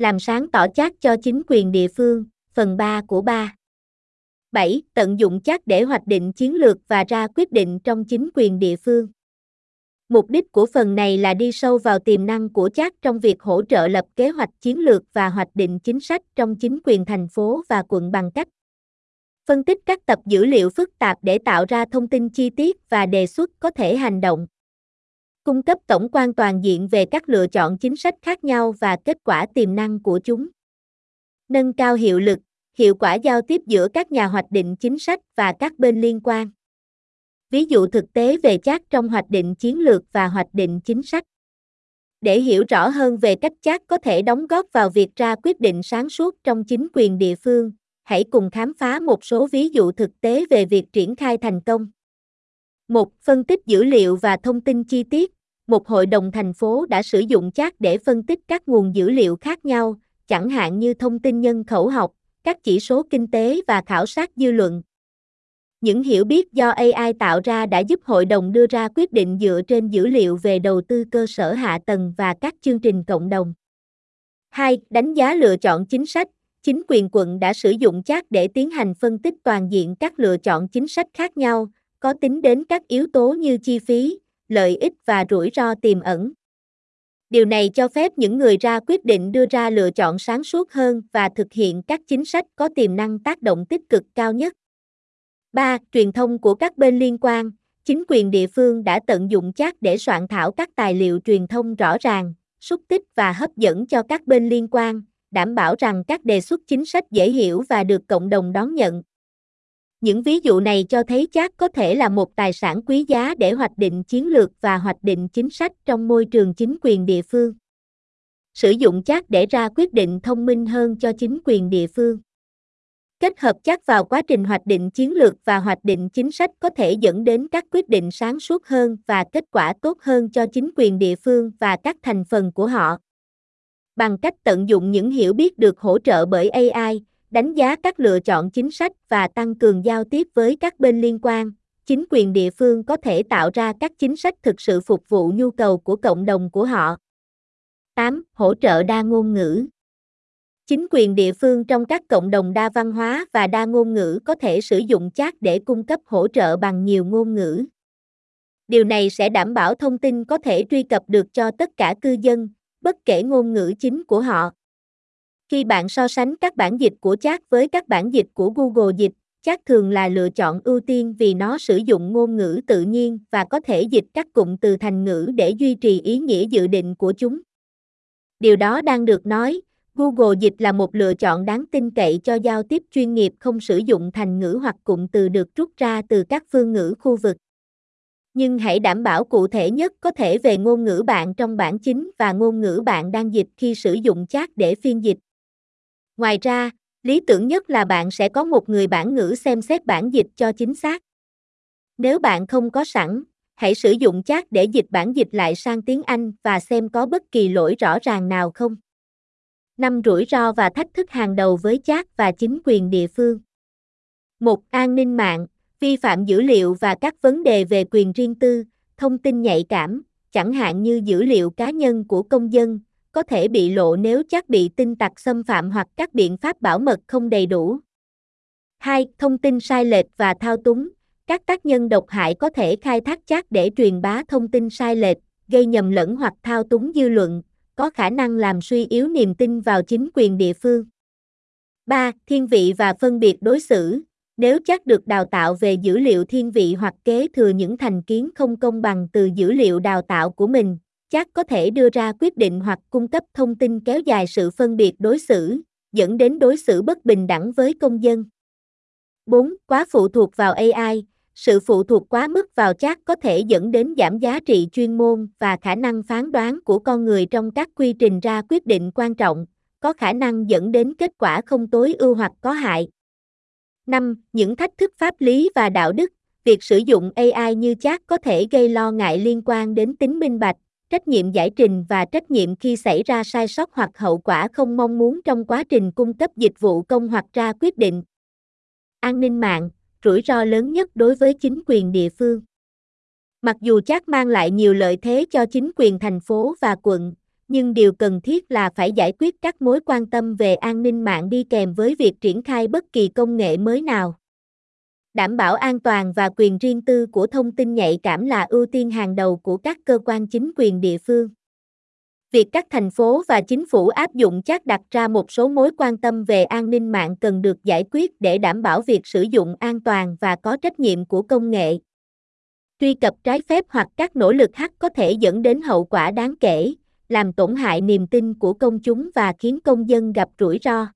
làm sáng tỏ chat cho chính quyền địa phương, phần 3 của 3. 7. Tận dụng chat để hoạch định chiến lược và ra quyết định trong chính quyền địa phương. Mục đích của phần này là đi sâu vào tiềm năng của chat trong việc hỗ trợ lập kế hoạch chiến lược và hoạch định chính sách trong chính quyền thành phố và quận bằng cách phân tích các tập dữ liệu phức tạp để tạo ra thông tin chi tiết và đề xuất có thể hành động cung cấp tổng quan toàn diện về các lựa chọn chính sách khác nhau và kết quả tiềm năng của chúng. Nâng cao hiệu lực, hiệu quả giao tiếp giữa các nhà hoạch định chính sách và các bên liên quan. Ví dụ thực tế về chat trong hoạch định chiến lược và hoạch định chính sách. Để hiểu rõ hơn về cách chat có thể đóng góp vào việc ra quyết định sáng suốt trong chính quyền địa phương, hãy cùng khám phá một số ví dụ thực tế về việc triển khai thành công. Một Phân tích dữ liệu và thông tin chi tiết. Một hội đồng thành phố đã sử dụng chat để phân tích các nguồn dữ liệu khác nhau, chẳng hạn như thông tin nhân khẩu học, các chỉ số kinh tế và khảo sát dư luận. Những hiểu biết do AI tạo ra đã giúp hội đồng đưa ra quyết định dựa trên dữ liệu về đầu tư cơ sở hạ tầng và các chương trình cộng đồng. 2. Đánh giá lựa chọn chính sách chính quyền quận đã sử dụng chat để tiến hành phân tích toàn diện các lựa chọn chính sách khác nhau, có tính đến các yếu tố như chi phí, lợi ích và rủi ro tiềm ẩn. Điều này cho phép những người ra quyết định đưa ra lựa chọn sáng suốt hơn và thực hiện các chính sách có tiềm năng tác động tích cực cao nhất. 3. Truyền thông của các bên liên quan, chính quyền địa phương đã tận dụng chat để soạn thảo các tài liệu truyền thông rõ ràng, xúc tích và hấp dẫn cho các bên liên quan, đảm bảo rằng các đề xuất chính sách dễ hiểu và được cộng đồng đón nhận. Những ví dụ này cho thấy chat có thể là một tài sản quý giá để hoạch định chiến lược và hoạch định chính sách trong môi trường chính quyền địa phương. Sử dụng chat để ra quyết định thông minh hơn cho chính quyền địa phương. Kết hợp chat vào quá trình hoạch định chiến lược và hoạch định chính sách có thể dẫn đến các quyết định sáng suốt hơn và kết quả tốt hơn cho chính quyền địa phương và các thành phần của họ bằng cách tận dụng những hiểu biết được hỗ trợ bởi AI, đánh giá các lựa chọn chính sách và tăng cường giao tiếp với các bên liên quan, chính quyền địa phương có thể tạo ra các chính sách thực sự phục vụ nhu cầu của cộng đồng của họ. 8. Hỗ trợ đa ngôn ngữ Chính quyền địa phương trong các cộng đồng đa văn hóa và đa ngôn ngữ có thể sử dụng chat để cung cấp hỗ trợ bằng nhiều ngôn ngữ. Điều này sẽ đảm bảo thông tin có thể truy cập được cho tất cả cư dân, bất kể ngôn ngữ chính của họ. Khi bạn so sánh các bản dịch của chat với các bản dịch của Google Dịch, chat thường là lựa chọn ưu tiên vì nó sử dụng ngôn ngữ tự nhiên và có thể dịch các cụm từ thành ngữ để duy trì ý nghĩa dự định của chúng. Điều đó đang được nói, Google Dịch là một lựa chọn đáng tin cậy cho giao tiếp chuyên nghiệp không sử dụng thành ngữ hoặc cụm từ được rút ra từ các phương ngữ khu vực nhưng hãy đảm bảo cụ thể nhất có thể về ngôn ngữ bạn trong bản chính và ngôn ngữ bạn đang dịch khi sử dụng chat để phiên dịch. Ngoài ra, lý tưởng nhất là bạn sẽ có một người bản ngữ xem xét bản dịch cho chính xác. Nếu bạn không có sẵn, hãy sử dụng chat để dịch bản dịch lại sang tiếng Anh và xem có bất kỳ lỗi rõ ràng nào không. Năm rủi ro và thách thức hàng đầu với chat và chính quyền địa phương. một An ninh mạng, vi phạm dữ liệu và các vấn đề về quyền riêng tư, thông tin nhạy cảm, chẳng hạn như dữ liệu cá nhân của công dân, có thể bị lộ nếu chắc bị tin tặc xâm phạm hoặc các biện pháp bảo mật không đầy đủ. 2. Thông tin sai lệch và thao túng. Các tác nhân độc hại có thể khai thác chat để truyền bá thông tin sai lệch, gây nhầm lẫn hoặc thao túng dư luận, có khả năng làm suy yếu niềm tin vào chính quyền địa phương. 3. Thiên vị và phân biệt đối xử. Nếu chắc được đào tạo về dữ liệu thiên vị hoặc kế thừa những thành kiến không công bằng từ dữ liệu đào tạo của mình, chat có thể đưa ra quyết định hoặc cung cấp thông tin kéo dài sự phân biệt đối xử, dẫn đến đối xử bất bình đẳng với công dân. 4. Quá phụ thuộc vào AI. Sự phụ thuộc quá mức vào chat có thể dẫn đến giảm giá trị chuyên môn và khả năng phán đoán của con người trong các quy trình ra quyết định quan trọng, có khả năng dẫn đến kết quả không tối ưu hoặc có hại. 5. Những thách thức pháp lý và đạo đức. Việc sử dụng AI như chat có thể gây lo ngại liên quan đến tính minh bạch, trách nhiệm giải trình và trách nhiệm khi xảy ra sai sót hoặc hậu quả không mong muốn trong quá trình cung cấp dịch vụ công hoặc ra quyết định. An ninh mạng, rủi ro lớn nhất đối với chính quyền địa phương. Mặc dù chat mang lại nhiều lợi thế cho chính quyền thành phố và quận, nhưng điều cần thiết là phải giải quyết các mối quan tâm về an ninh mạng đi kèm với việc triển khai bất kỳ công nghệ mới nào. Đảm bảo an toàn và quyền riêng tư của thông tin nhạy cảm là ưu tiên hàng đầu của các cơ quan chính quyền địa phương. Việc các thành phố và chính phủ áp dụng chắc đặt ra một số mối quan tâm về an ninh mạng cần được giải quyết để đảm bảo việc sử dụng an toàn và có trách nhiệm của công nghệ. Truy cập trái phép hoặc các nỗ lực hack có thể dẫn đến hậu quả đáng kể, làm tổn hại niềm tin của công chúng và khiến công dân gặp rủi ro.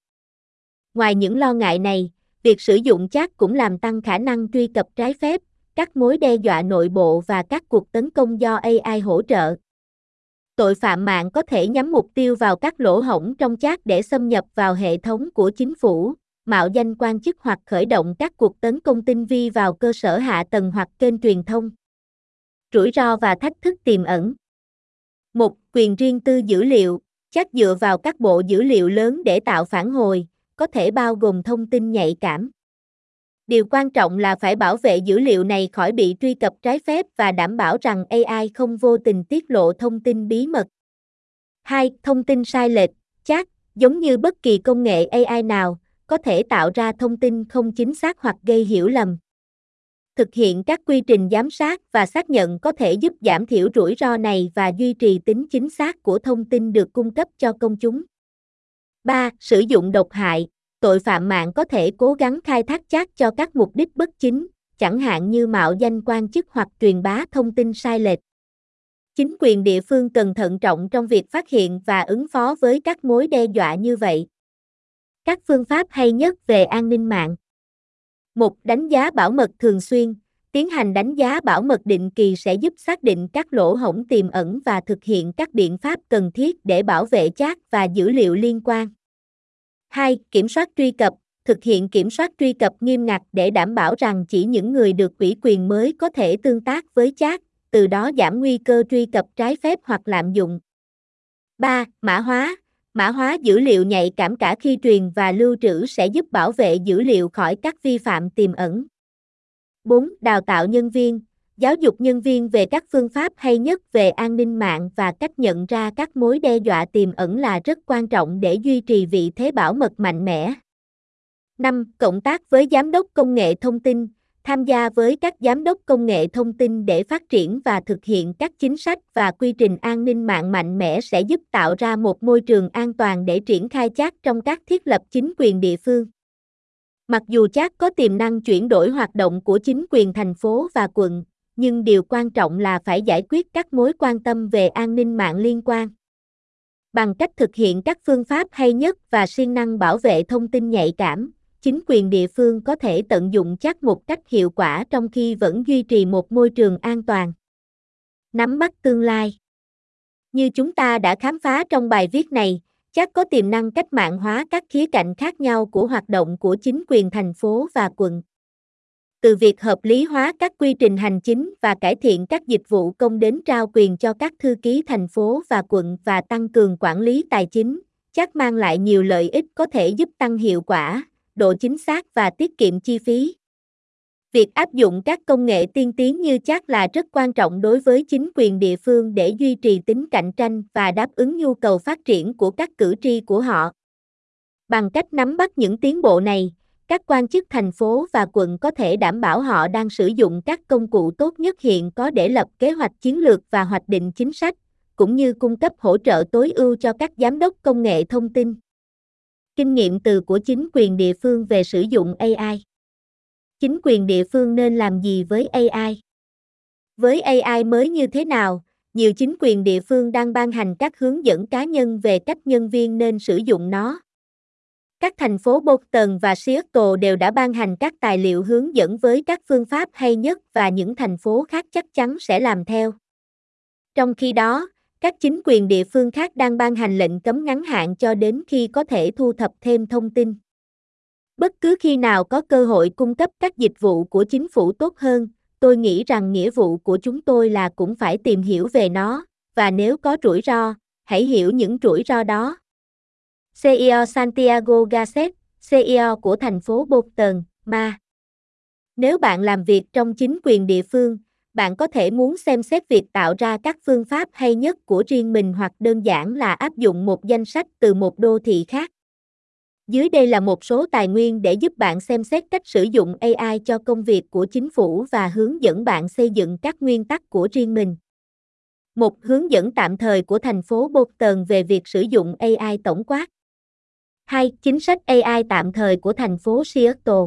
Ngoài những lo ngại này, việc sử dụng chat cũng làm tăng khả năng truy cập trái phép, các mối đe dọa nội bộ và các cuộc tấn công do AI hỗ trợ. Tội phạm mạng có thể nhắm mục tiêu vào các lỗ hổng trong chat để xâm nhập vào hệ thống của chính phủ, mạo danh quan chức hoặc khởi động các cuộc tấn công tinh vi vào cơ sở hạ tầng hoặc kênh truyền thông. Rủi ro và thách thức tiềm ẩn. Một, quyền riêng tư dữ liệu, chắc dựa vào các bộ dữ liệu lớn để tạo phản hồi, có thể bao gồm thông tin nhạy cảm. Điều quan trọng là phải bảo vệ dữ liệu này khỏi bị truy cập trái phép và đảm bảo rằng AI không vô tình tiết lộ thông tin bí mật. 2. Thông tin sai lệch, chat, giống như bất kỳ công nghệ AI nào, có thể tạo ra thông tin không chính xác hoặc gây hiểu lầm. Thực hiện các quy trình giám sát và xác nhận có thể giúp giảm thiểu rủi ro này và duy trì tính chính xác của thông tin được cung cấp cho công chúng. 3. Sử dụng độc hại, tội phạm mạng có thể cố gắng khai thác chat cho các mục đích bất chính, chẳng hạn như mạo danh quan chức hoặc truyền bá thông tin sai lệch. Chính quyền địa phương cần thận trọng trong việc phát hiện và ứng phó với các mối đe dọa như vậy. Các phương pháp hay nhất về an ninh mạng. Một đánh giá bảo mật thường xuyên, tiến hành đánh giá bảo mật định kỳ sẽ giúp xác định các lỗ hổng tiềm ẩn và thực hiện các biện pháp cần thiết để bảo vệ chat và dữ liệu liên quan. 2. Kiểm soát truy cập, thực hiện kiểm soát truy cập nghiêm ngặt để đảm bảo rằng chỉ những người được ủy quyền mới có thể tương tác với chat, từ đó giảm nguy cơ truy cập trái phép hoặc lạm dụng. 3. Mã hóa, Mã hóa dữ liệu nhạy cảm cả khi truyền và lưu trữ sẽ giúp bảo vệ dữ liệu khỏi các vi phạm tiềm ẩn. 4. Đào tạo nhân viên, giáo dục nhân viên về các phương pháp hay nhất về an ninh mạng và cách nhận ra các mối đe dọa tiềm ẩn là rất quan trọng để duy trì vị thế bảo mật mạnh mẽ. 5. Cộng tác với giám đốc công nghệ thông tin, tham gia với các giám đốc công nghệ thông tin để phát triển và thực hiện các chính sách và quy trình an ninh mạng mạnh mẽ sẽ giúp tạo ra một môi trường an toàn để triển khai chat trong các thiết lập chính quyền địa phương. Mặc dù chat có tiềm năng chuyển đổi hoạt động của chính quyền thành phố và quận, nhưng điều quan trọng là phải giải quyết các mối quan tâm về an ninh mạng liên quan. Bằng cách thực hiện các phương pháp hay nhất và siêng năng bảo vệ thông tin nhạy cảm, chính quyền địa phương có thể tận dụng chắc một cách hiệu quả trong khi vẫn duy trì một môi trường an toàn. Nắm bắt tương lai Như chúng ta đã khám phá trong bài viết này, chắc có tiềm năng cách mạng hóa các khía cạnh khác nhau của hoạt động của chính quyền thành phố và quận. Từ việc hợp lý hóa các quy trình hành chính và cải thiện các dịch vụ công đến trao quyền cho các thư ký thành phố và quận và tăng cường quản lý tài chính, chắc mang lại nhiều lợi ích có thể giúp tăng hiệu quả, độ chính xác và tiết kiệm chi phí. Việc áp dụng các công nghệ tiên tiến như chat là rất quan trọng đối với chính quyền địa phương để duy trì tính cạnh tranh và đáp ứng nhu cầu phát triển của các cử tri của họ. Bằng cách nắm bắt những tiến bộ này, các quan chức thành phố và quận có thể đảm bảo họ đang sử dụng các công cụ tốt nhất hiện có để lập kế hoạch chiến lược và hoạch định chính sách, cũng như cung cấp hỗ trợ tối ưu cho các giám đốc công nghệ thông tin. Kinh nghiệm từ của chính quyền địa phương về sử dụng AI. Chính quyền địa phương nên làm gì với AI? Với AI mới như thế nào, nhiều chính quyền địa phương đang ban hành các hướng dẫn cá nhân về cách nhân viên nên sử dụng nó. Các thành phố Boston và Seattle đều đã ban hành các tài liệu hướng dẫn với các phương pháp hay nhất và những thành phố khác chắc chắn sẽ làm theo. Trong khi đó, các chính quyền địa phương khác đang ban hành lệnh cấm ngắn hạn cho đến khi có thể thu thập thêm thông tin. Bất cứ khi nào có cơ hội cung cấp các dịch vụ của chính phủ tốt hơn, tôi nghĩ rằng nghĩa vụ của chúng tôi là cũng phải tìm hiểu về nó, và nếu có rủi ro, hãy hiểu những rủi ro đó. CEO Santiago Gasset, CEO của thành phố Bolton, Ma. Nếu bạn làm việc trong chính quyền địa phương, bạn có thể muốn xem xét việc tạo ra các phương pháp hay nhất của riêng mình hoặc đơn giản là áp dụng một danh sách từ một đô thị khác. Dưới đây là một số tài nguyên để giúp bạn xem xét cách sử dụng AI cho công việc của chính phủ và hướng dẫn bạn xây dựng các nguyên tắc của riêng mình. Một, hướng dẫn tạm thời của thành phố Boston về việc sử dụng AI tổng quát. 2. Chính sách AI tạm thời của thành phố Seattle.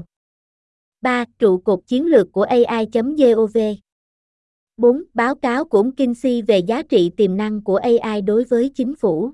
3. Trụ cột chiến lược của AI.gov. 4. Báo cáo của McKinsey về giá trị tiềm năng của AI đối với chính phủ.